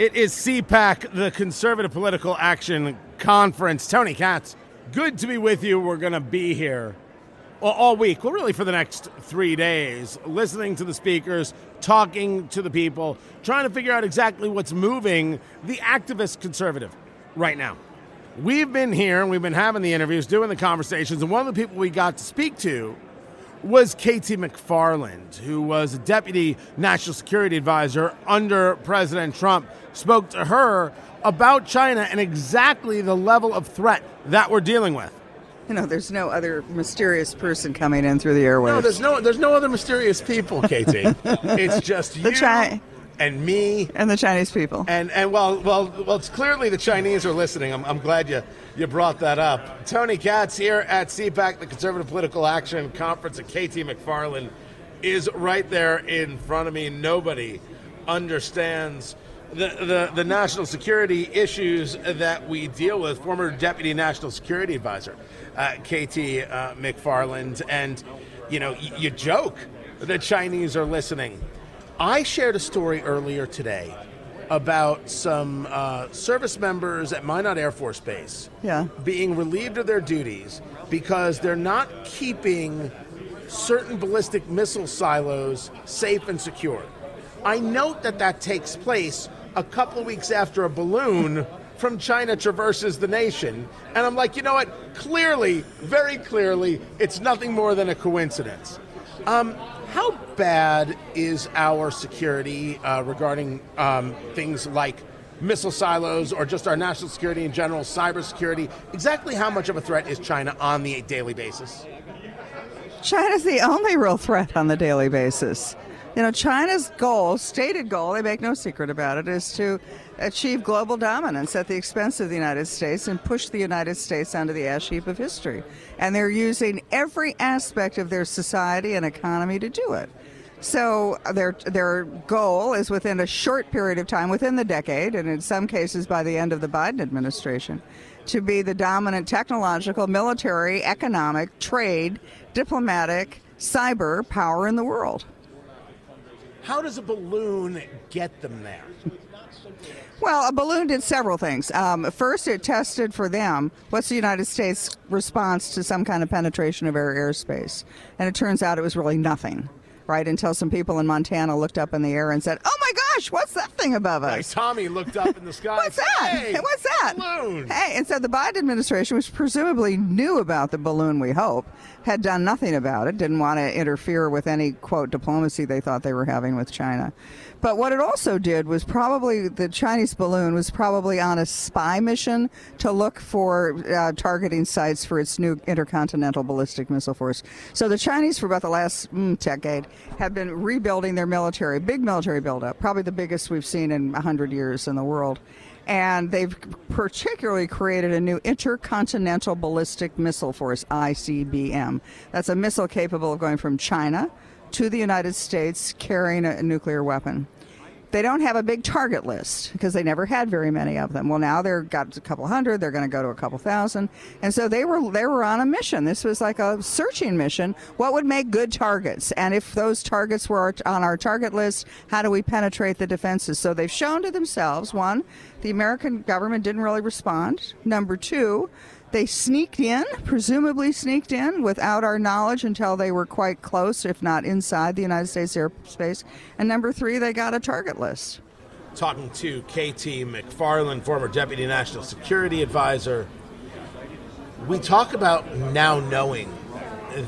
It is CPAC, the Conservative Political Action Conference. Tony Katz, good to be with you. We're going to be here all week, well, really for the next three days, listening to the speakers, talking to the people, trying to figure out exactly what's moving the activist conservative right now. We've been here and we've been having the interviews, doing the conversations, and one of the people we got to speak to was KT McFarland, who was a deputy national security advisor under President Trump, spoke to her about China and exactly the level of threat that we're dealing with. You know, there's no other mysterious person coming in through the airwaves. No, there's no, there's no other mysterious people, KT. it's just you Chi- and me and the Chinese people. And and well, well, well, it's clearly the Chinese are listening. I'm, I'm glad you you brought that up. Tony Katz here at CPAC, the Conservative Political Action Conference, and KT McFarland is right there in front of me. Nobody understands the, the, the national security issues that we deal with. Former Deputy National Security Advisor uh, KT uh, McFarland, and you know, y- you joke the Chinese are listening. I shared a story earlier today about some uh, service members at Minot Air Force Base yeah. being relieved of their duties because they're not keeping certain ballistic missile silos safe and secure. I note that that takes place a couple of weeks after a balloon from China traverses the nation. And I'm like, you know what? Clearly, very clearly, it's nothing more than a coincidence. Um, how bad is our security uh, regarding um, things like missile silos or just our national security in general, cybersecurity? Exactly how much of a threat is China on the daily basis? China's the only real threat on the daily basis. You know, China's goal, stated goal, they make no secret about it, is to achieve global dominance at the expense of the United States and push the United States onto the ash heap of history. And they're using every aspect of their society and economy to do it. So their their goal is within a short period of time, within the decade, and in some cases by the end of the Biden administration, to be the dominant technological, military, economic, trade, diplomatic, cyber power in the world. How does a balloon get them there? Well, a balloon did several things. Um, first, it tested for them what's the United States response to some kind of penetration of our airspace. And it turns out it was really nothing, right? Until some people in Montana looked up in the air and said, Oh my gosh, what's that thing above us? Like Tommy looked up in the sky. What's that? Hey, What's that? Balloon. Hey, and so the Biden administration, which presumably knew about the balloon, we hope, had done nothing about it, didn't want to interfere with any, quote, diplomacy they thought they were having with China. But what it also did was probably the Chinese balloon was probably on a spy mission to look for uh, targeting sites for its new intercontinental ballistic missile force. So the Chinese, for about the last mm, decade, have been rebuilding their military, big military buildup, probably the biggest we've seen in 100 years in the world and they've particularly created a new intercontinental ballistic missile force ICBM. That's a missile capable of going from China to the United States carrying a, nuclear weapon. They don't have a big target list because they never had very many of them. Well, now they've got a couple hundred. They're going to go to a couple thousand, and so they were they were on a mission. This was like a searching mission. What would make good targets? And if those targets were on our target list, how do we penetrate the defenses? So they've shown to themselves one, the American government didn't really respond. Number two, they sneaked in, presumably sneaked in without our knowledge until they were quite close, if not inside the United States airspace. And number three, they got a target list. Talking to KT McFarland, former Deputy National Security Advisor. We talk about now knowing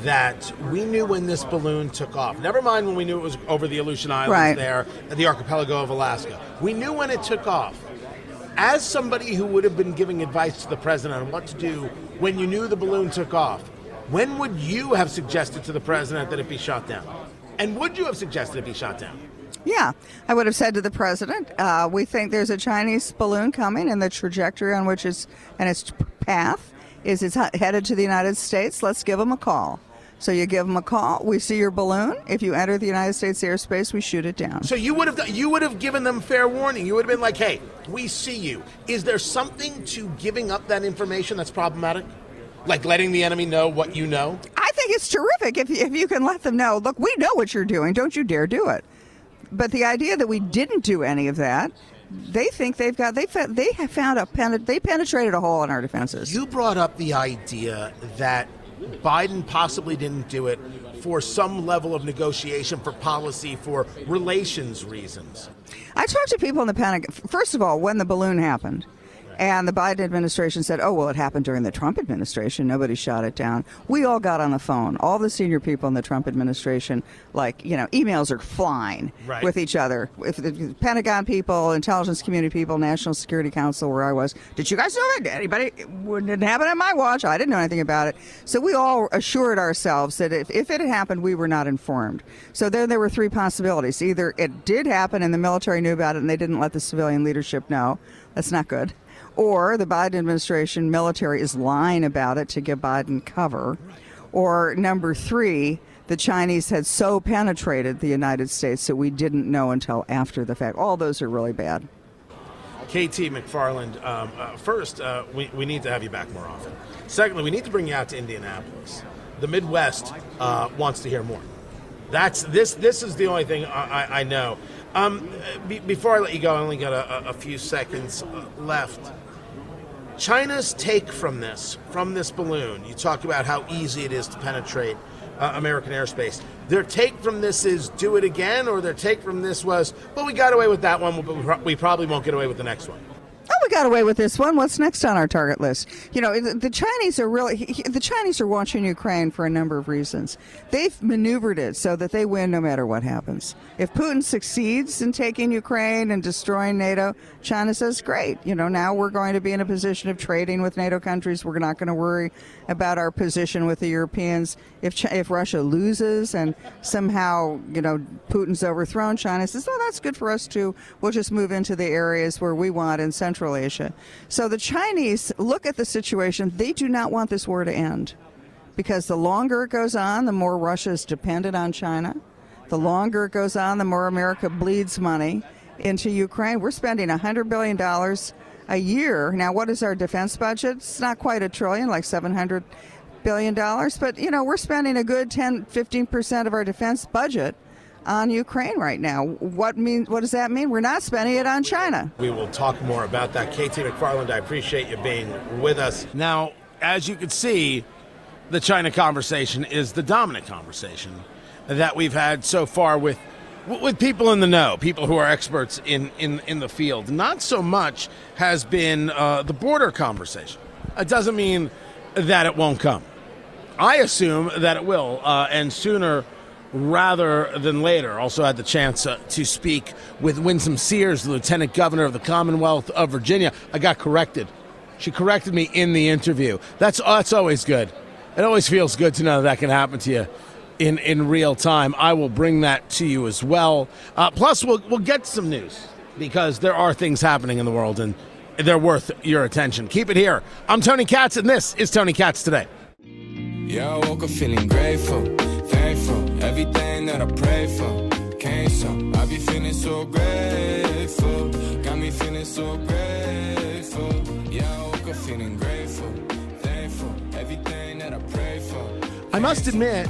that we knew when this balloon took off. Never mind when we knew it was over the Aleutian Islands right. there, at the archipelago of Alaska. We knew when it took off as somebody who would have been giving advice to the president on what to do when you knew the balloon took off, when would you have suggested to the president that it be shot down? And would you have suggested it be shot down? Yeah, I would have said to the president, uh, "We think there's a Chinese balloon coming, and the trajectory on which it's and its path is it's headed to the United States. Let's give them a call." So you give them a call. We see your balloon. If you enter the United States airspace, we shoot it down. So you would have you would have given them fair warning. You would have been like, "Hey, we see you." Is there something to giving up that information that's problematic? Like letting the enemy know what you know? I think it's terrific if if you can let them know, "Look, we know what you're doing. Don't you dare do it." But the idea that we didn't do any of that they think they've got they they have found a pen, they penetrated a hole in our defenses. You brought up the idea that Biden possibly didn't do it for some level of negotiation for policy for relations reasons. I talked to people in the panic. First of all, when the balloon happened, and the Biden administration said, oh, well, it happened during the Trump administration. Nobody shot it down. We all got on the phone. All the senior people in the Trump administration, like, you know, emails are flying right. with each other. If the Pentagon people, intelligence community people, National Security Council, where I was, did you guys know it? Anybody? It didn't happen on my watch. I didn't know anything about it. So we all assured ourselves that if, if it had happened, we were not informed. So then there were three possibilities. Either it did happen and the military knew about it and they didn't let the civilian leadership know. That's not good or the Biden administration military is lying about it to give Biden cover, or number three, the Chinese had so penetrated the United States that we didn't know until after the fact. All those are really bad. KT McFarland, um, uh, first, uh, we, we need to have you back more often. Secondly, we need to bring you out to Indianapolis. The Midwest uh, wants to hear more. That's this. This is the only thing I, I know. Um, be, before I let you go, I only got a, a few seconds uh, left. China's take from this, from this balloon, you talk about how easy it is to penetrate uh, American airspace. Their take from this is do it again, or their take from this was, well, we got away with that one, but we probably won't get away with the next one got away with this one. What's next on our target list? You know, the, Chinese are really the Chinese are watching Ukraine for a number of reasons. They've maneuvered it so that they win no matter what happens. If Putin succeeds in taking Ukraine and destroying NATO, China says, "Great, you know, now we're going to be in a position of trading with NATO countries. We're not going to worry about our position with the Europeans. If if Russia loses and somehow you know Putin's overthrown, China says, "Oh, that's good for us too. We'll just move into the areas where we want in Central." Asia. So the Chinese look at the situation. They do not want this war to end because the longer it goes on, the more Russia is dependent on China. The longer it goes on, the more America bleeds money into Ukraine. We're spending $100 billion a year. Now, what is our defense budget? It's not quite a trillion, like 700 billion dollars, but you know, we're spending a good 10, 15% of our defense budget on Ukraine right now. What mean? What does that mean? We're not spending it on China. We will talk more about that. KT McFarland, I appreciate you being with us. Now, as you can see, the China conversation is the dominant conversation that we've had so far with with people in the know, people who are experts in, in, in the field. Not so much has been uh, the border conversation. It doesn't mean that it won't come. I assume that it will, uh, and sooner rather than later. Also had the chance uh, to speak with Winsome Sears, the Lieutenant Governor of the Commonwealth of Virginia. I got corrected. She corrected me in the interview. That's uh, that's always good. It always feels good to know that, that can happen to you in, in real time. I will bring that to you as well. Uh, plus, we'll, we'll get some news because there are things happening in the world and they're worth your attention. Keep it here. I'm Tony Katz, and this is Tony Katz Today. Yeah, I woke up feeling grateful Everything that I pray for came so. I be feeling so grateful. Got me feeling so grateful. Yeah, I woke up feeling grateful. Thankful. Everything that I pray for. I must admit,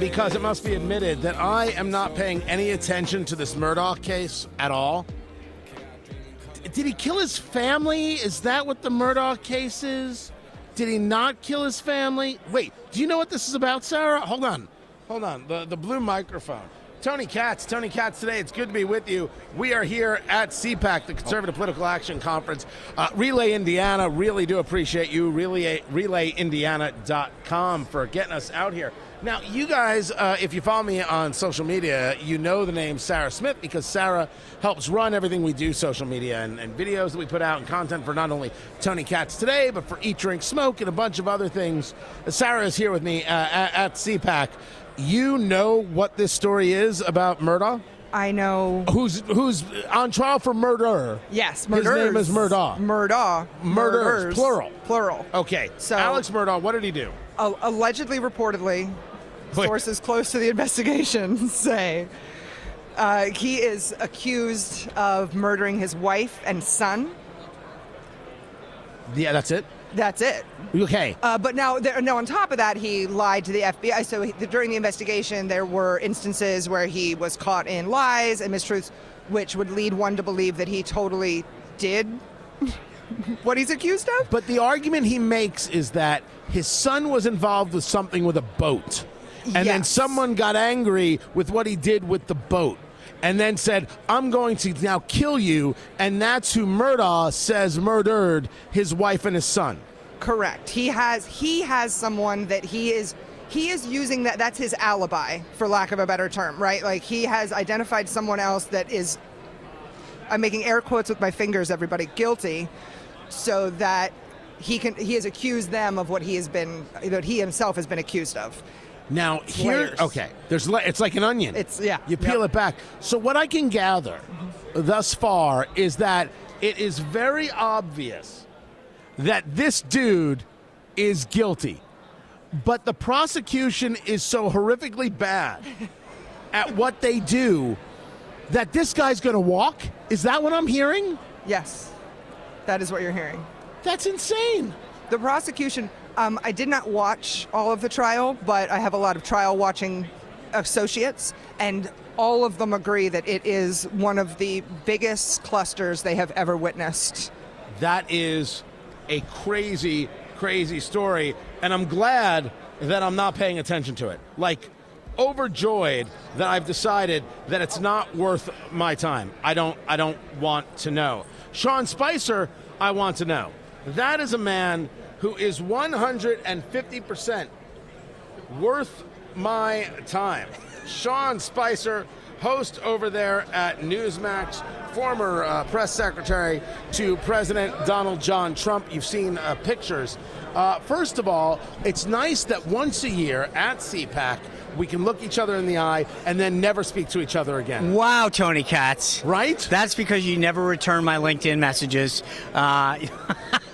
because it must be admitted, that I am not paying any attention to this Murdaugh case at all. Did he kill his family? Is that what the Murdaugh case is? Did he not kill his family? Wait, do you know what this is about, Sarah? Hold on. Hold on. The, the blue microphone. Tony Katz, Tony Katz today. It's good to be with you. We are here at CPAC, the Conservative Political Action Conference. Uh, Relay Indiana, really do appreciate you. Relay, RelayIndiana.com for getting us out here. Now, you guys, uh, if you follow me on social media, you know the name Sarah Smith because Sarah helps run everything we do social media and, and videos that we put out and content for not only Tony Katz today, but for Eat, Drink, Smoke and a bunch of other things. Sarah is here with me uh, at, at CPAC. You know what this story is about Murdaugh? I know who's who's on trial for murder. Yes, murders. His name is Murdaugh. Murdaugh. Murders. plural. Plural. Okay. So Alex Murdaugh, what did he do? allegedly, reportedly, sources close to the investigation say uh, he is accused of murdering his wife and son. Yeah, that's it. That's it. Okay. Uh, but now, there, no. On top of that, he lied to the FBI. So he, during the investigation, there were instances where he was caught in lies and mistruths, which would lead one to believe that he totally did what he's accused of. But the argument he makes is that his son was involved with something with a boat. And then someone got angry with what he did with the boat. And then said, I'm going to now kill you. And that's who Murdaugh says murdered his wife and his son. Correct. He has he has someone that he is he is using that that's his alibi for lack of a better term, right? Like he has identified someone else that is I'm making air quotes with my fingers everybody guilty so that he can he has accused them of what he has been that he himself has been accused of. Now here, layers. okay, there's la- it's like an onion. It's- yeah, You peel yep. it back. So what I can gather thus far is that it is very obvious that this dude is guilty, but the prosecution is so horrifically bad at what they do that this guy's going to walk. Is that what I'm hearing? Yes. That is what you're hearing. That's insane. The prosecution, um, I did not watch all of the trial, but I have a lot of trial watching associates, and all of them agree that it is one of the biggest clusters they have ever witnessed. That is a crazy, crazy story, and I'm glad that I'm not paying attention to it. Like, overjoyed that I've decided that it's not worth my time. I don't, I don't want to know. Sean Spicer, I want to know. That is a man who is 150% worth my time. Sean Spicer, host over there at Newsmax, former uh, press secretary to President Donald John Trump. You've seen uh, pictures. Uh, first of all, it's nice that once a year at CPAC, we can look each other in the eye and then never speak to each other again. Wow, Tony Katz. Right? That's because you never return my LinkedIn messages.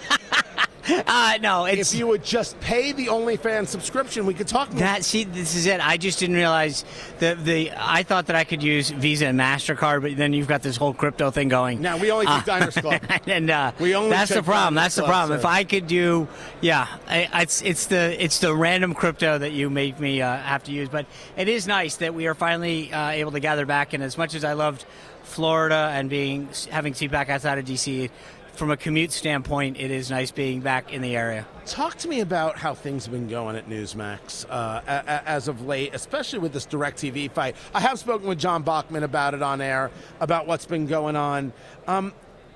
Uh, uh, no, it's If you would just pay the OnlyFans subscription, we could talk more. that. See, this is it. I just didn't realize the the. I thought that I could use Visa and Mastercard, but then you've got this whole crypto thing going. Now, we only take Diners Club. and uh, We only that's the problem. That's the problem. sir. If I could do, yeah, I, it's it's the it's the random crypto that you make me uh, have to use. But it is nice that we are finally uh, able to gather back. And as much as I loved Florida and being having CPAC outside of DC, from a commute standpoint, it is nice being back in the area. Talk to me about how things have been going at Newsmax uh, a- a- as of late, especially with this DirecTV fight. I have spoken with John Bachman about it on air, about what's been going on. Um,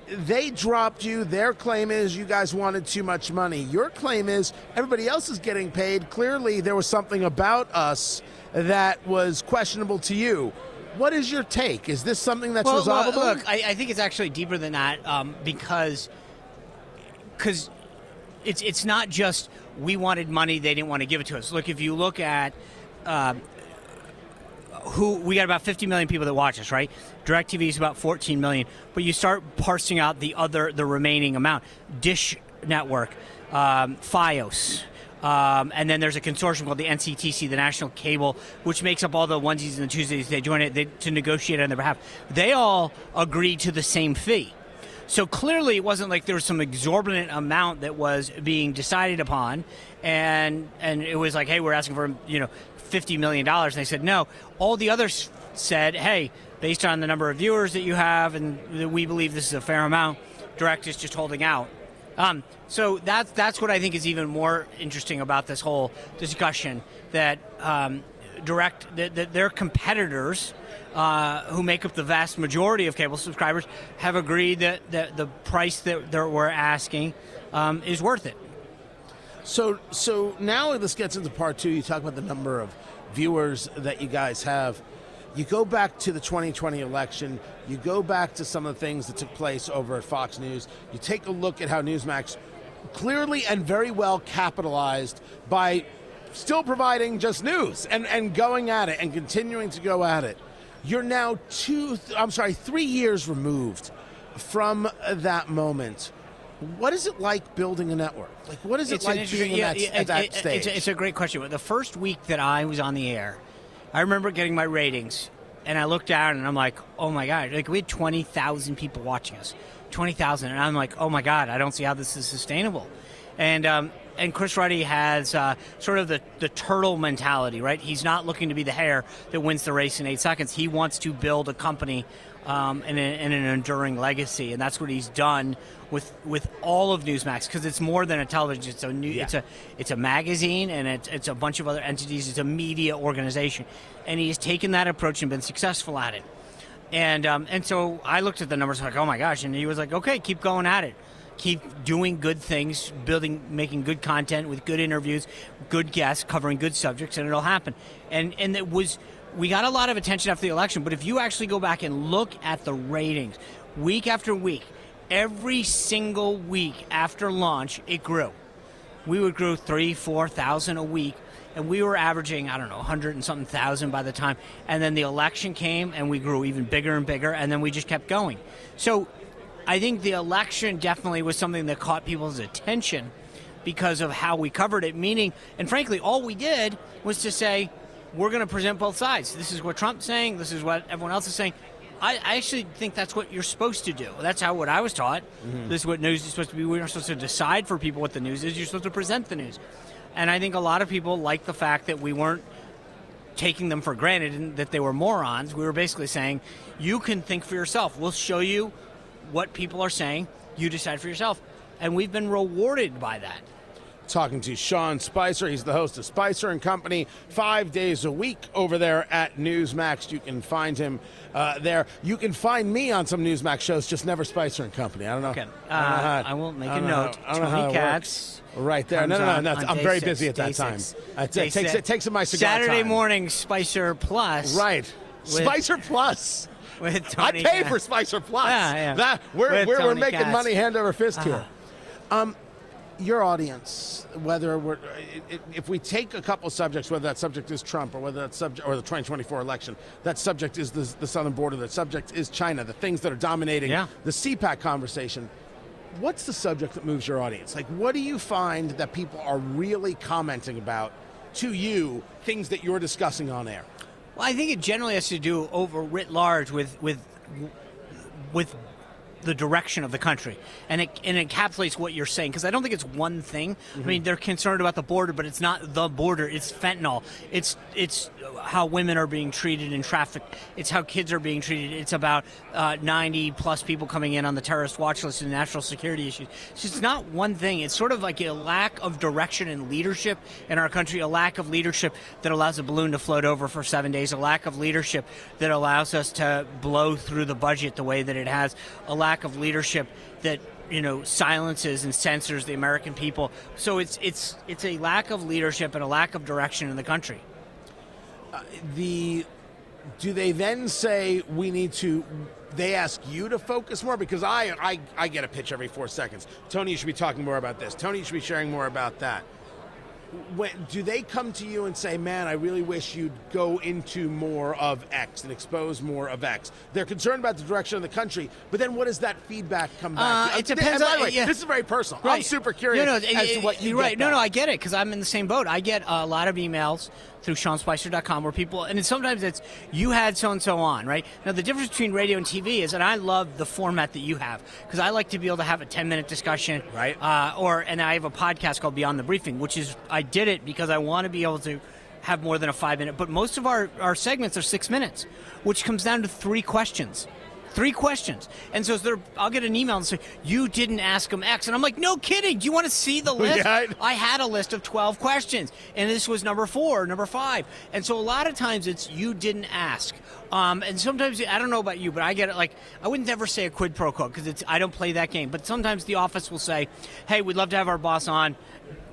they dropped you. Their claim is you guys wanted too much money. Your claim is everybody else is getting paid. Clearly, there was something about us that was questionable to you. What is your take? Is this something that's well, resolvable? Look, look, I, I think it's actually deeper than that um, because because it's it's not just we wanted money, they didn't want to give it to us. Look, if you look at um, who we got about 50 million people that watch us, right? DirecTV is about 14 million, but you start parsing out the other the remaining amount. Dish Network, um, FiOS. Um, and then there's a consortium called the NCTC, the National Cable, which makes up all the onesies and the Tuesdays. They join it they, to negotiate on their behalf. They all agreed to the same fee. So clearly, it wasn't like there was some exorbitant amount that was being decided upon, and and it was like, hey, we're asking for you know fifty million dollars. And they said no. All the others said, hey, based on the number of viewers that you have, and we believe this is a fair amount. Direct is just holding out. Um, so that's that's what I think is even more interesting about this whole discussion. That um, direct that, that their competitors, uh, who make up the vast majority of cable subscribers, have agreed that, that the price that, that we're asking um, is worth it. So, so now this gets into part two. You talk about the number of viewers that you guys have. You go back to the 2020 election. You go back to some of the things that took place over at Fox News. You take a look at how Newsmax clearly and very well capitalized by still providing just news and, and going at it and continuing to go at it. You're now two, I'm sorry, three years removed from that moment. What is it like building a network? Like, what is it It's like being in yeah, that, yeah, at that it- stage? It's a, it's a great question. The first week that I was on the air, I remember getting my ratings, and I looked down and I'm like, oh my god, like we had twenty thousand people watching us, twenty thousand, and I'm like, oh my god, I don't see how this is sustainable. and um, and Chris Ruddy has uh, sort of the, the turtle mentality, right? He's not looking to be the hare that wins the race in eight seconds. He wants to build a company um, and, and, an enduring legacy, and that's what he's done with with all of Newsmax because it's more than a television. It's a new, yeah. it's a it's a magazine, and it's, it's a bunch of other entities. It's a media organization, and he's taken that approach and been successful at it. And um, and so I looked at the numbers like, oh my gosh, and he was like, okay, keep going at it keep doing good things, building, making good content with good interviews, good guests, covering good subjects, and it'll happen. And and it was we got a lot of attention after the election, but if you actually go back and look at the ratings, week after week, every single week after launch, it grew. We would grow three, four thousand a week and we were averaging I don't know 100 and something thousand by the time and then the election came and we grew even bigger and bigger and then we just kept going so I think the election definitely was something that caught people's attention because of how we covered it. Meaning, and frankly, all we did was to say, we're going to present both sides. This is what Trump's saying, this is what everyone else is saying. I, I actually think that's what you're supposed to do. That's how what I was taught. Mm-hmm. This is what news is supposed to be. We're not supposed to decide for people what the news is. You're supposed to present the news. And I think a lot of people like the fact that we weren't taking them for granted and that they were morons. We were basically saying, you can think for yourself. We'll show you what people are saying. You decide for yourself. And we've been rewarded by that. Talking to Sean Spicer. He's the host of Spicer and Company five days a week over there at Newsmax. You can find him uh, there. You can find me on some Newsmax shows, just never Spicer and Company. I don't know. Okay. Uh, I, I, will make a note. How, Tony Katz. Right there. No, no, no, no. I'm very busy at that time. it, takes, it takes my cigar Saturday time. morning, Spicer Plus. Right. Spicer Plus. with Tony. I pay for Spicer Plus. Yeah, yeah. That we're we're, we're, making Katz. money hand over fist uh-huh. here. Um, your audience, whether we're if we take a couple subjects, whether that subject is Trump or whether that subject or the 2024 election, that subject is the, the southern border, that subject is China, the things that are dominating yeah. the CPAC conversation. What's the subject that moves your audience? Like, what do you find that people are really commenting about to you? Things that you're discussing on air. Well, I think it generally has to do over writ large with with with the direction of the country, and it and it encapsulates what you're saying because I don't think it's one thing. Mm-hmm. I mean, they're concerned about the border, but it's not the border. It's fentanyl. It's it's how women are being treated in traffic. It's how kids are being treated. It's about uh, 90 plus people coming in on the terrorist watch list and national security issues. It's not one thing. It's sort of like a lack of direction and leadership in our country. A lack of leadership that allows a balloon to float over for seven days. A lack of leadership that allows us to blow through the budget the way that it has. A lack of leadership that you know silences and censors the American people. So it's it's it's a lack of leadership and a lack of direction in the country. The do they then say we need to they ask you to focus more because I, I I get a pitch every four seconds. Tony, you should be talking more about this. Tony, you should be sharing more about that when, do they come to you and say, "Man, I really wish you'd go into more of X and expose more of X"? They're concerned about the direction of the country, but then what does that feedback come back? Uh, it depends. On, way, yeah. This is very personal. Right. I'm super curious no, no, as to what you right. No, no, I get it because I'm in the same boat. I get a lot of emails through SeanSpicer.com where people, and sometimes it's you had so and so on, right? Now the difference between radio and TV is, and I love the format that you have because I like to be able to have a 10 minute discussion, right? Uh, or and I have a podcast called Beyond the Briefing, which is I did it because I want to be able to have more than a five minute, but most of our, our segments are six minutes, which comes down to three questions. Three questions. And so there, I'll get an email and say, You didn't ask them X. And I'm like, No kidding. Do you want to see the list? Yeah. I had a list of 12 questions, and this was number four, number five. And so a lot of times it's you didn't ask. Um, and sometimes I don't know about you, but I get it. Like I wouldn't never say a quid pro quo because it's I don't play that game. But sometimes the office will say, "Hey, we'd love to have our boss on.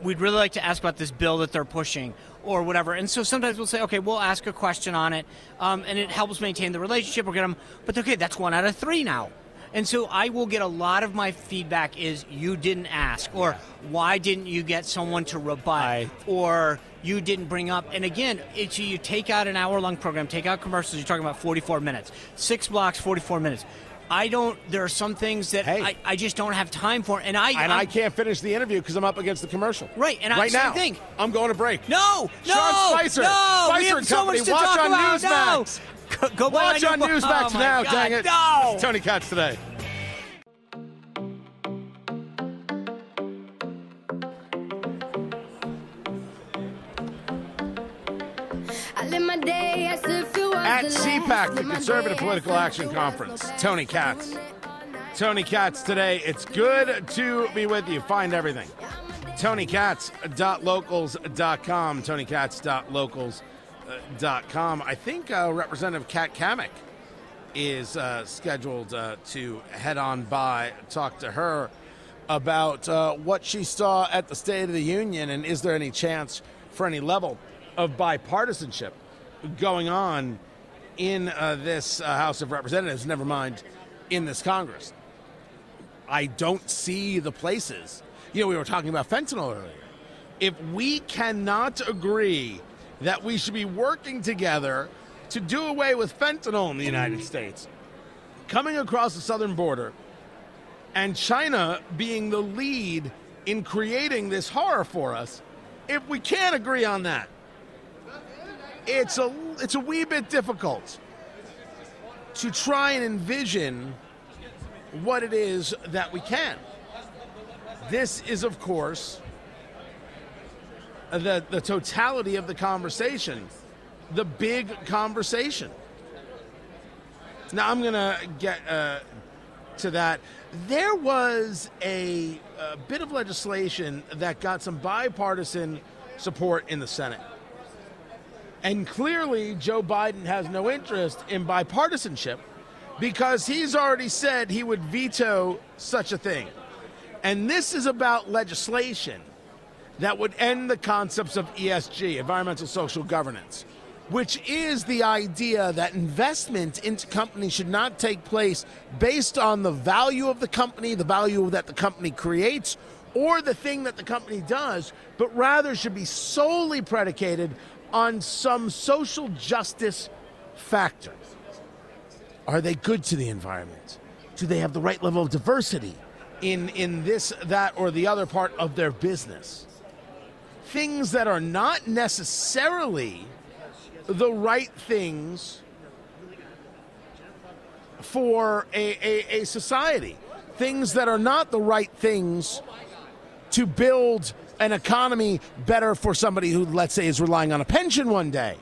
We'd really like to ask about this bill that they're pushing." or whatever. And so sometimes we'll say, okay, we'll ask a question on it, um, and it helps maintain the relationship. We'll get them, but okay, that's one out of three now. And so I will get a lot of my feedback is you didn't ask, or yeah. why didn't you get someone to rebut, I, or you didn't bring up. And again, it's you take out an hour long program, take out commercials. You're talking about 44 minutes, six blocks, 44 minutes. I don't. There are some things that hey. I, I just don't have time for, and I and I'm, I can not finish the interview because I'm up against the commercial. Right, and right I, now, think I'm going to break. No, no, Sean Spicer, no, Spicer have so Company. Watch on about. Newsmax. No. Go, Watch on Newsmax oh now. God, dang it! No, Tony Katz today. CPAC, the Conservative Political Action Conference. Tony Katz. Tony Katz today. It's good to be with you. Find everything. TonyKatz.locals.com. TonyKatz.locals.com. I think uh, Representative Kat Cammack is uh, scheduled uh, to head on by, talk to her about uh, what she saw at the State of the Union and is there any chance for any level of bipartisanship going on in uh, this uh, House of Representatives, never mind in this Congress. I don't see the places. You know, we were talking about fentanyl earlier. If we cannot agree that we should be working together to do away with fentanyl in the United States, coming across the southern border, and China being the lead in creating this horror for us, if we can't agree on that, it's a it's a wee bit difficult to try and envision what it is that we can. This is, of course, the the totality of the conversation, the big conversation. Now I'm gonna get uh, to that. There was a, a bit of legislation that got some bipartisan support in the Senate. And clearly, Joe Biden has no interest in bipartisanship because he's already said he would veto such a thing. And this is about legislation that would end the concepts of ESG, environmental social governance, which is the idea that investment into companies should not take place based on the value of the company, the value that the company creates, or the thing that the company does, but rather should be solely predicated on some social justice factor. Are they good to the environment? Do they have the right level of diversity in, in this, that, or the other part of their business? Things that are not necessarily the right things for a, a, a society. Things that are not the right things to build an economy better for somebody who, let's say, is relying on a pension one day.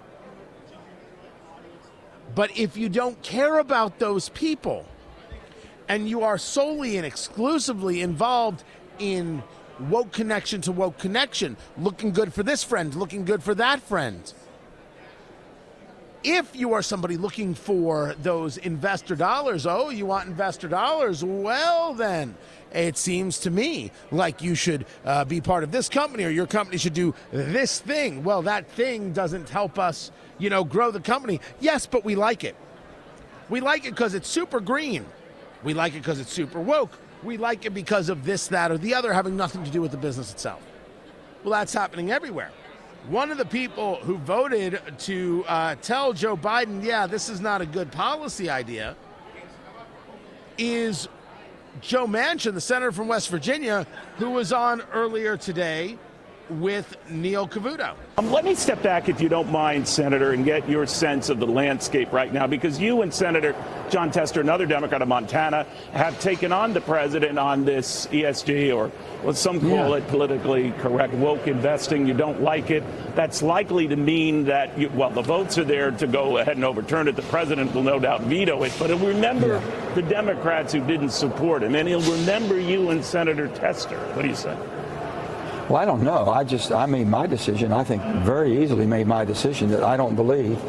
But if you don't care about those people and you are solely and exclusively involved in woke connection to woke connection, looking good for this friend, looking good for that friend, if you are somebody looking for those investor dollars, oh, you want investor dollars? Well, then it seems to me like you should uh, be part of this company or your company should do this thing. Well, that thing doesn't help us, you know, grow the company. Yes, but we like it. We like it because it's super green. We like it because it's super woke. We like it because of this, that, or the other having nothing to do with the business itself. Well, that's happening everywhere. One of the people who voted to uh, tell Joe Biden, yeah, this is not a good policy idea, is Joe Manchin, the senator from West Virginia, who was on earlier today with Neil Cavuto. Um, let me step back, if you don't mind, Senator, and get your sense of the landscape right now, because you and Senator Jon Tester, another Democrat of Montana, have taken on the president on this ESG, or what some call yeah. it politically correct woke investing. You don't like it. That's likely to mean that, you, well, the votes are there to go ahead and overturn it. The president will no doubt veto it. But he'll remember yeah. the Democrats who didn't support him, and he'll remember you and Senator Tester. What do you say? Well, I don't know. I just I made my decision. I think very easily made my decision that I don't believe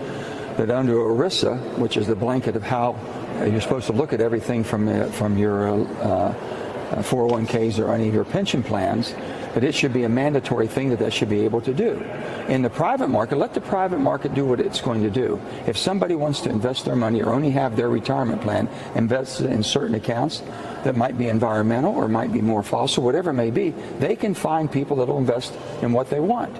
that under ERISA, which is the blanket of how you're supposed to look at everything from uh, from your uh, 401ks or any of your pension plans, that it should be a mandatory thing that they should be able to do. In the private market, let the private market do what it's going to do. If somebody wants to invest their money or only have their retirement plan invested in certain accounts, that might be environmental or might be more fossil, whatever it may be, they can find people that will invest in what they want.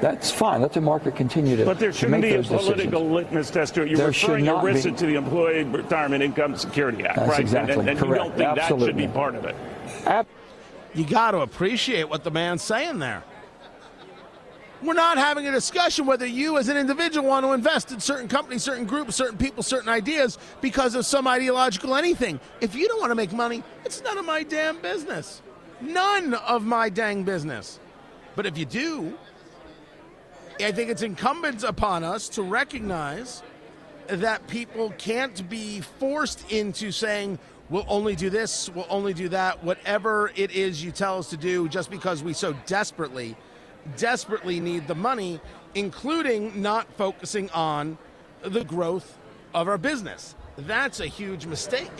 That's fine. Let the market continue to. But there shouldn't be a political decisions. litmus test to it. You're there referring ERISA be. to the Employee Retirement Income Security Act, That's right? Exactly. And, and, Correct. you don't think Absolutely. that should be part of it? Ab- you got to appreciate what the man's saying there. We're not having a discussion whether you as an individual want to invest in certain companies, certain groups, certain people, certain ideas because of some ideological anything. If you don't want to make money, it's none of my damn business. None of my dang business. But if you do, I think it's incumbent upon us to recognize that people can't be forced into saying, we'll only do this, we'll only do that, whatever it is you tell us to do, just because we so desperately, desperately need the money, including not focusing on the growth of our business. That's a huge mistake.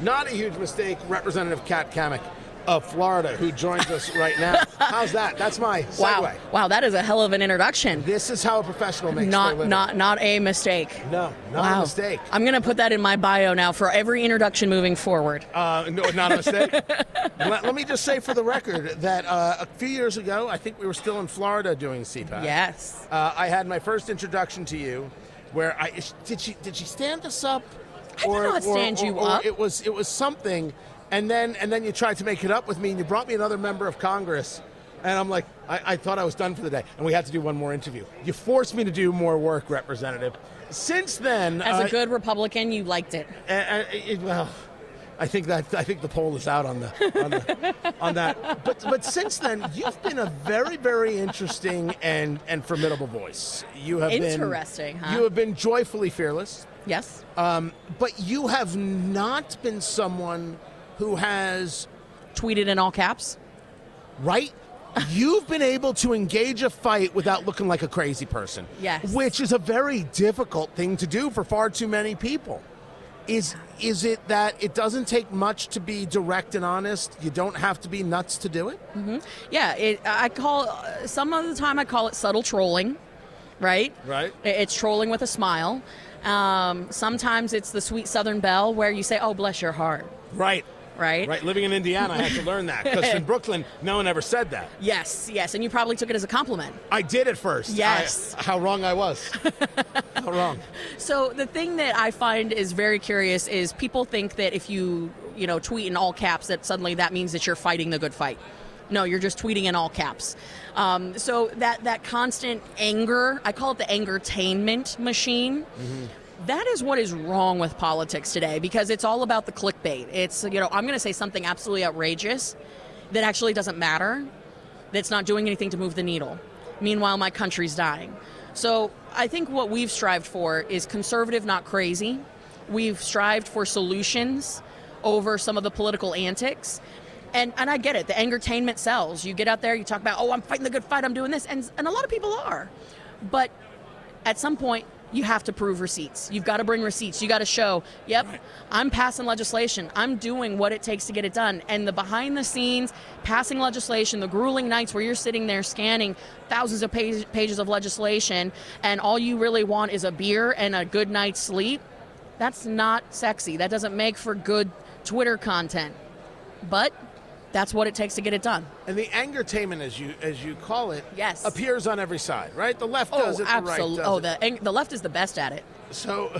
Not a huge mistake, Representative Kat Cammack of Florida, who joins us right now. How's that? That's my segue. Wow, wow, that is a hell of an introduction. This is how a professional makes Not, living. not, not a mistake. no, not wow. a mistake. I'm gonna put that in my bio now for every introduction moving forward. Uh, no, not a mistake. let, let me just say for the record that uh, a few years ago, I think we were still in Florida doing CPAC. yes. Uh, I had my first introduction to you, where I did she did she stand us up, I did not stand you or up. It was it was something, and then and then you tried to make it up with me, and you brought me another member of Congress, and I'm like, I, I thought I was done for the day, and we had to do one more interview. You forced me to do more work, Representative. Since then, As uh, a good Republican, you liked it. uh, uh, it- well, I think that I think the poll is out on the on, the, on that. But but since then, you've been a very very interesting and and formidable voice. You have Interesting, been huh? you have been joyfully fearless. Yes. Um, but you have not been someone who has Tweeted in all caps. right. You've been able to engage a fight without looking like a crazy person. Yes. Which is a very difficult thing to do for far too many people. Is is it that it doesn't take much to be direct and honest? You don't have to be nuts to do it? Yeah, it, I call some of the time I call it subtle trolling, right? Right. It's trolling with a smile. Um, sometimes it's the sweet Southern belle where you say, "Oh, bless your heart," Right. Right? Right. Living in Indiana, I had to learn that because in Brooklyn, no one ever said that. Yes, yes, and you probably took it as a compliment. I did at first. Yes. I- how wrong I was. how wrong. So the thing that I find is very curious is people think that if you, you know, tweet in all caps that suddenly that means that you're fighting the good fight. No, you're just tweeting in all caps. Um, so that that constant anger, I call it the angertainment machine. That is what is wrong with politics today because it's all about the clickbait. It's you know I'm going to say something absolutely outrageous that actually doesn't matter that's not doing anything to move the needle. Meanwhile, my country's dying. So I think what we've strived for is conservative, not crazy. We've strived for solutions over some of the political antics. And, and I get it. The entertainment sells. You get out there, you talk about, oh, I'm fighting the good fight, I'm doing this. And, and a lot of people are. But at some point, you have to prove receipts. You've got to bring receipts. You got to show, yep, I'm passing legislation. I'm doing what it takes to get it done. And the behind the scenes passing legislation, the grueling nights where you're sitting there scanning thousands of page, pages of legislation, and all you really want is a beer and a good night's sleep, that's not sexy. That doesn't make for good Twitter content. But that's what it takes to get it done. And the angertainment, as you as you call it, Yes. appears on every side, right? The left Oh, does it, the right does Oh, the, ang- the left is the best at it. So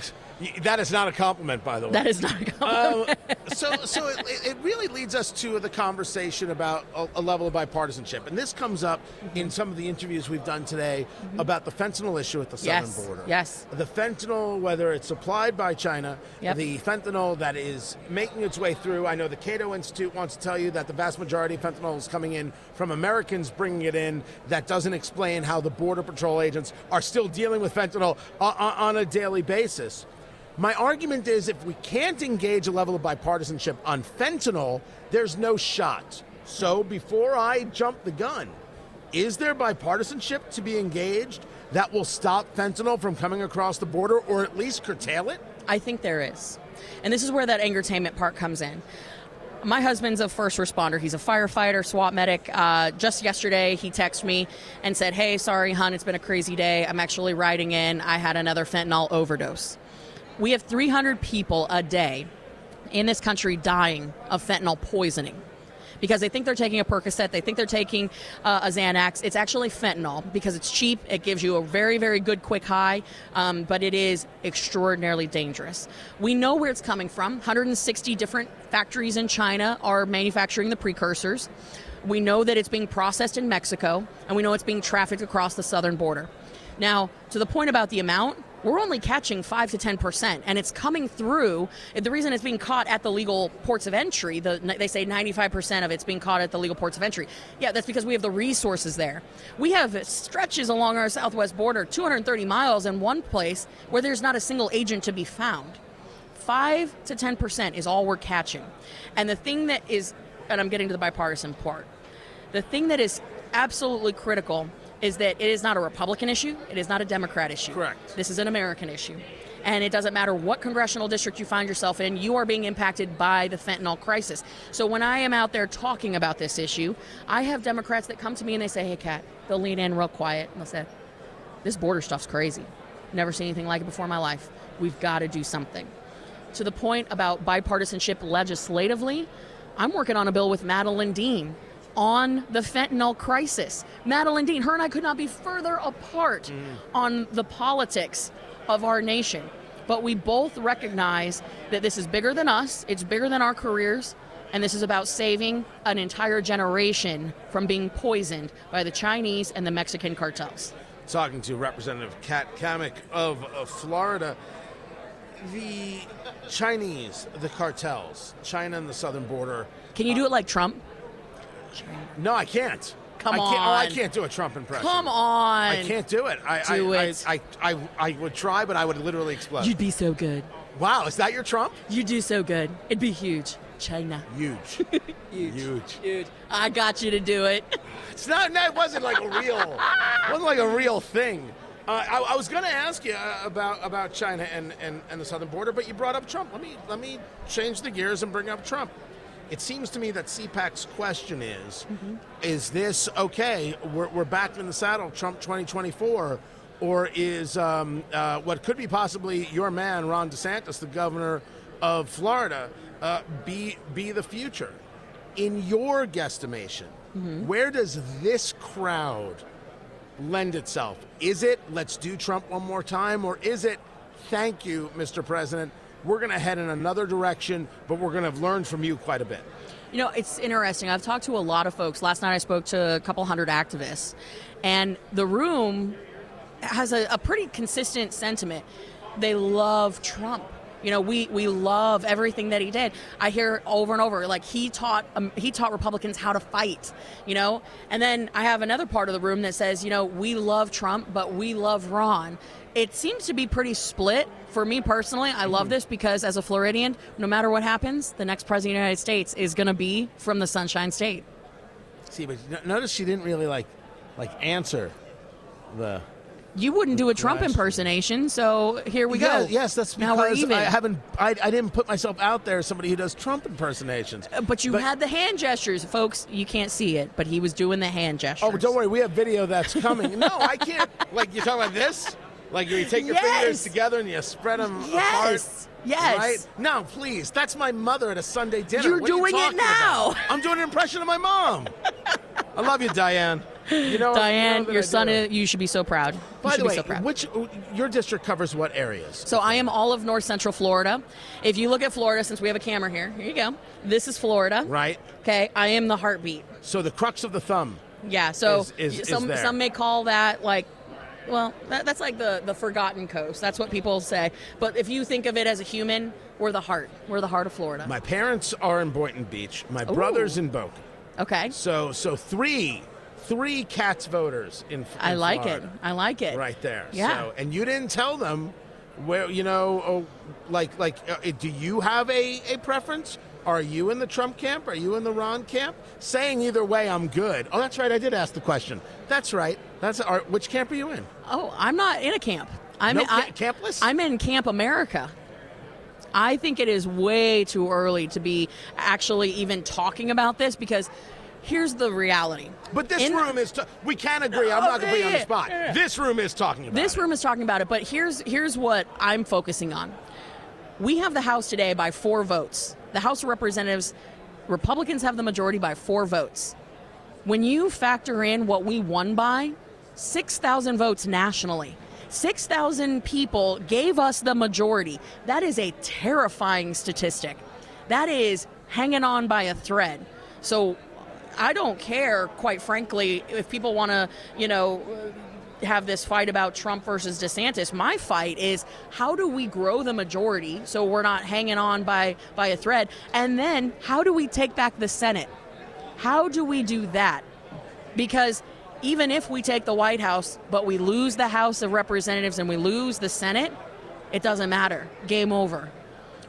that is not a compliment, by the way. That is not a um, compliment. Uh, so, so it, it really leads us to the conversation about a, a level of bipartisanship, and this comes up in some of the interviews we've done today mm-hmm. about the fentanyl issue at the southern Yes, border. yes. the fentanyl, whether it's supplied by China, Yep. the fentanyl that is making its way through. I know the Cato Institute wants to tell you that the vast majority of fentanyl is coming in from Americans bringing it in. That doesn't explain how the border patrol agents are still dealing with fentanyl on, on a daily basis. My argument is if we can't engage a level of bipartisanship on fentanyl, there's no shot. So before I jump the gun, is there bipartisanship to be engaged that will stop fentanyl from coming across the border or at least curtail it? I think there is. And this is where that entertainment part comes in. My husband's a first responder. He's a firefighter, SWAT medic. Uh, just yesterday, he texted me and said, Hey, sorry, hon, it's been a crazy day. I'm actually riding in. I had another fentanyl overdose. We have 300 people a day in this country dying of fentanyl poisoning because they think they're taking a Percocet, they think they're taking uh, a Xanax. It's actually fentanyl because it's cheap. It gives you a very, very good quick high, um, but it is extraordinarily dangerous. We know where it's coming from. 160 different factories in China are manufacturing the precursors. We know that it's being processed in Mexico, and we know it's being trafficked across the southern border. Now, to the point about the amount, we're only catching 5 to 10% and it's coming through. The reason it's being caught at the legal ports of entry the, they say 95% of it's being caught at the legal ports of entry. Yeah that's because we have the resources there. We have stretches along our southwest border 230 miles in one place where there's not a single agent to be found. 5 to 10% is all we're catching. And the thing that is and i'm getting to the bipartisan part the thing that is absolutely critical is that it is not a Republican issue, it is not a Democrat issue. Correct. This is an American issue. And it doesn't matter what congressional district you find yourself in, you are being impacted by the fentanyl crisis. So when I am out there talking about this issue, I have Democrats that come to me and they say, hey, Kat, they'll lean in real quiet and they'll say, this border stuff's crazy. Never seen anything like it before in my life. We've got to do something. To the point about bipartisanship legislatively, I'm working on a bill with Madeleine Dean on the fentanyl crisis. Madeleine Dean, her and I could not be further apart mm. on the politics of our nation. But we both recognize that this is bigger than us, it's bigger than our careers, and this is about saving an entire generation from being poisoned by the Chinese and the Mexican cartels. Talking to Representative Kat Cammack of, of Florida. The Chinese, the cartels, China and the southern border. Can you do it like Trump? No, I can't. Come I on. Can't, oh, I can't do a Trump impression. Come on. I can't do it. I, do I, it. I, I, I, I would try, but I would literally explode. You'd be so good. Wow, is that your Trump? You'd do so good. It'd be huge. China. Huge. huge. Huge. Huge. I got you to do it. It's not. That wasn't like a real. wasn't like a real thing. Uh, I, I, was going to ask you uh, about about China and, and, and the southern border, but you brought up Trump. Let me let me change the gears and bring up Trump. It seems to me that CPAC's question is mm-hmm. is this okay? We're, we're back in the saddle, Trump 2024, or is um, uh, what could be possibly your man, Ron DeSantis, the governor of Florida, uh, be, be the future? In your guesstimation, mm-hmm. where does this crowd lend itself? Is it let's do Trump one more time, or is it thank you, Mr. President? We're going to head in another direction, but we're going to learn from you quite a bit. You know, it's interesting. I've talked to a lot of folks. Last night I spoke to a couple hundred activists, and the room has a, a pretty consistent sentiment. They love Trump. You know, we, we love everything that he did. I hear over and over like he taught um, he taught Republicans how to fight. You know, and then I have another part of the room that says, you know, we love Trump, but we love Ron it seems to be pretty split. For me personally, I love mm-hmm. this because as a Floridian, no matter what happens, the next president of the United States is going to be from the Sunshine State. See, but notice she didn't really like like answer the you wouldn't do a Trump impersonation, so here we yeah, go. Yes, that's now we're because. I haven't. I, I, didn't put myself out there as somebody who does Trump impersonations. Uh, but you but, had the hand gestures, folks. You can't see it, but he was doing the hand gestures. Oh, don't worry, we have video that's coming. no, I can't. Like you're talking about this. Like you take your yes. fingers together and you spread them yes. apart. Yes. Right? No, please. That's my mother at a Sunday dinner. You're what doing you it now. About? I'm doing an impression of my mom. I love you, Diane. You know, Diane, you know your son, is, you should be so proud. You By the way, so which uh, your district covers what areas? So I am all of North Central Florida. If you look at Florida, since we have a camera here, here you go. This is Florida. Right. Okay, I am the heartbeat. So the crux of the thumb. Yeah. So is, is, some some may call that like well, that, that's like the, the forgotten coast. That's what people say. But if you think of it as a human, we're the heart. We're the heart of Florida. My parents are in Boynton Beach. My Ooh. brother's in Boca. Okay. So so three three cats voters in, in I like Florida. it. I like it. Right there. Yeah. So, and you didn't tell them where you know oh, like like uh, do you have a, a preference? Are you in the Trump camp? Are you in the Ron camp? Saying either way, I'm good. Oh, that's right. I did ask the question. That's right. That's our, which camp are you in? Oh, I'm not in a camp. I'm no, in, I, campless. I'm in Camp America. I think it is way too early to be actually even talking about this because here's the reality. But this in, room is. We can agree. I'm not going to be on the spot. This room is talking about. This it. room is talking about it. But here's here's what I'm focusing on. We have the House today by four votes. The House of Representatives, Republicans have the majority by four votes. When you factor in what we won by, 6,000 votes nationally. 6,000 people gave us the majority. That is a terrifying statistic. That is hanging on by a thread. So I don't care, quite frankly, if people want to, you know, have this fight about Trump versus DeSantis. My fight is how do we grow the majority so we're not hanging on by by a thread, and then how do we take back the Senate? How do we do that? Because even if we take the White House, but we lose the House of Representatives and we lose the Senate, it doesn't matter. Game over.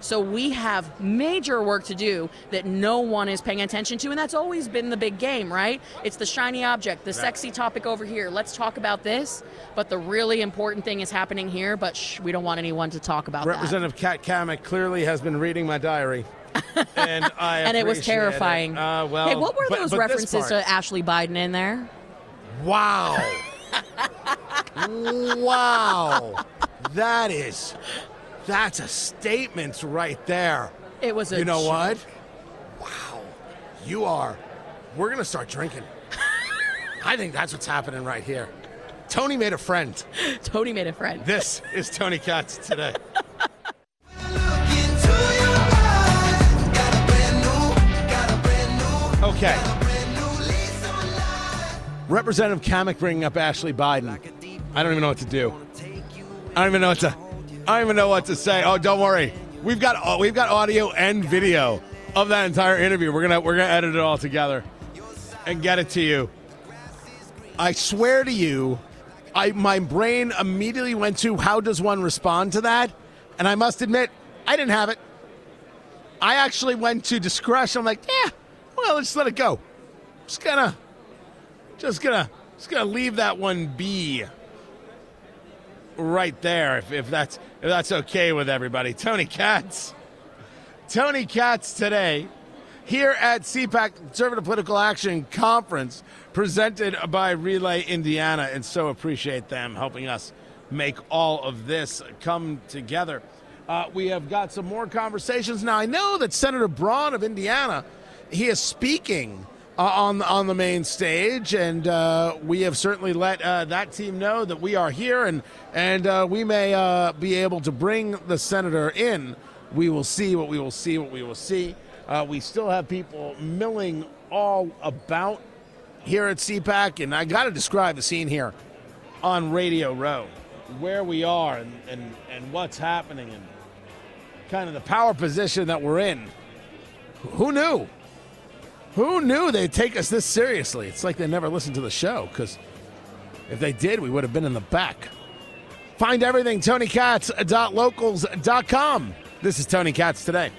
So we have major work to do that no one is paying attention to, and that's always been the big game, right? It's the shiny object, the sexy topic over here. Let's talk about this, but the really important thing is happening here. But shh, we don't want anyone to talk about that. Representative Kat Cammack clearly has been reading my diary. and I And it was terrifying. It. Uh, well, hey, what were but- those but references to Ashley Biden in there? Wow. wow. That is that's a statement right there. It was a You know joke. what? Wow. You are we're going to start drinking. I think that's what's happening right here. Tony made a friend. Tony made a friend. This is Tony Katz today. Okay. Representative Cammack bringing up Ashley Biden. I don't even know what to do. I don't even know what to. I don't even know what to say. Oh, don't worry. We've got oh, we've got audio and video of that entire interview. We're gonna we're gonna edit it all together and get it to you. I swear to you, I my brain immediately went to how does one respond to that, and I must admit I didn't have it. I actually went to discretion. I'm like, yeah, well, let's let it go. Just gonna, just gonna, just gonna leave that one be. Right there, if, if that's if that's okay with everybody. Tony Katz, Tony Katz today here at CPAC Conservative Political Action Conference, presented by Relay Indiana, and so appreciate them helping us make all of this come together. Uh, we have got some more conversations now. I know that Senator Braun of Indiana, he is speaking uh, on on the main stage, and uh, we have certainly let uh, that team know that we are here, and and uh, we may uh, be able to bring the senator in. We will see what we will see. What we will see. Uh, we still have people milling all about here at CPAC, and I got to describe the scene here on Radio Row, where we are and, and, and what's happening and kind of the power position that we're in. Who knew? Who knew they'd take us this seriously? It's like they never listened to the show because if they did, we would have been in the back. Find everything TonyKatz.locals.com. This is Tony Katz today.